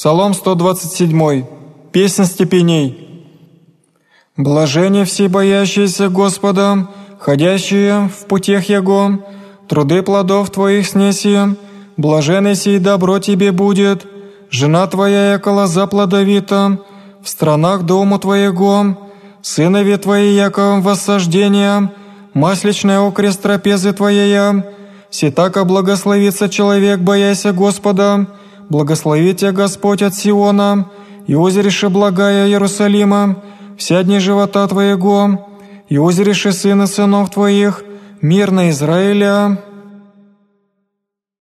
Псалом 127. Песнь степеней. Блажение все боящиеся Господа, ходящие в путях Его, труды плодов Твоих снеси, блаженный сей добро Тебе будет, жена Твоя яко лоза плодовита, в странах дому Твоего, сынови Твои яко воссаждения, масличная окрест трапезы Твоя, ситака благословится человек, бояся Господа, благослови Тебя Господь от Сиона, и озерище благая Иерусалима, вся дни живота Твоего, и озерище сына сынов Твоих, мир на Израиля,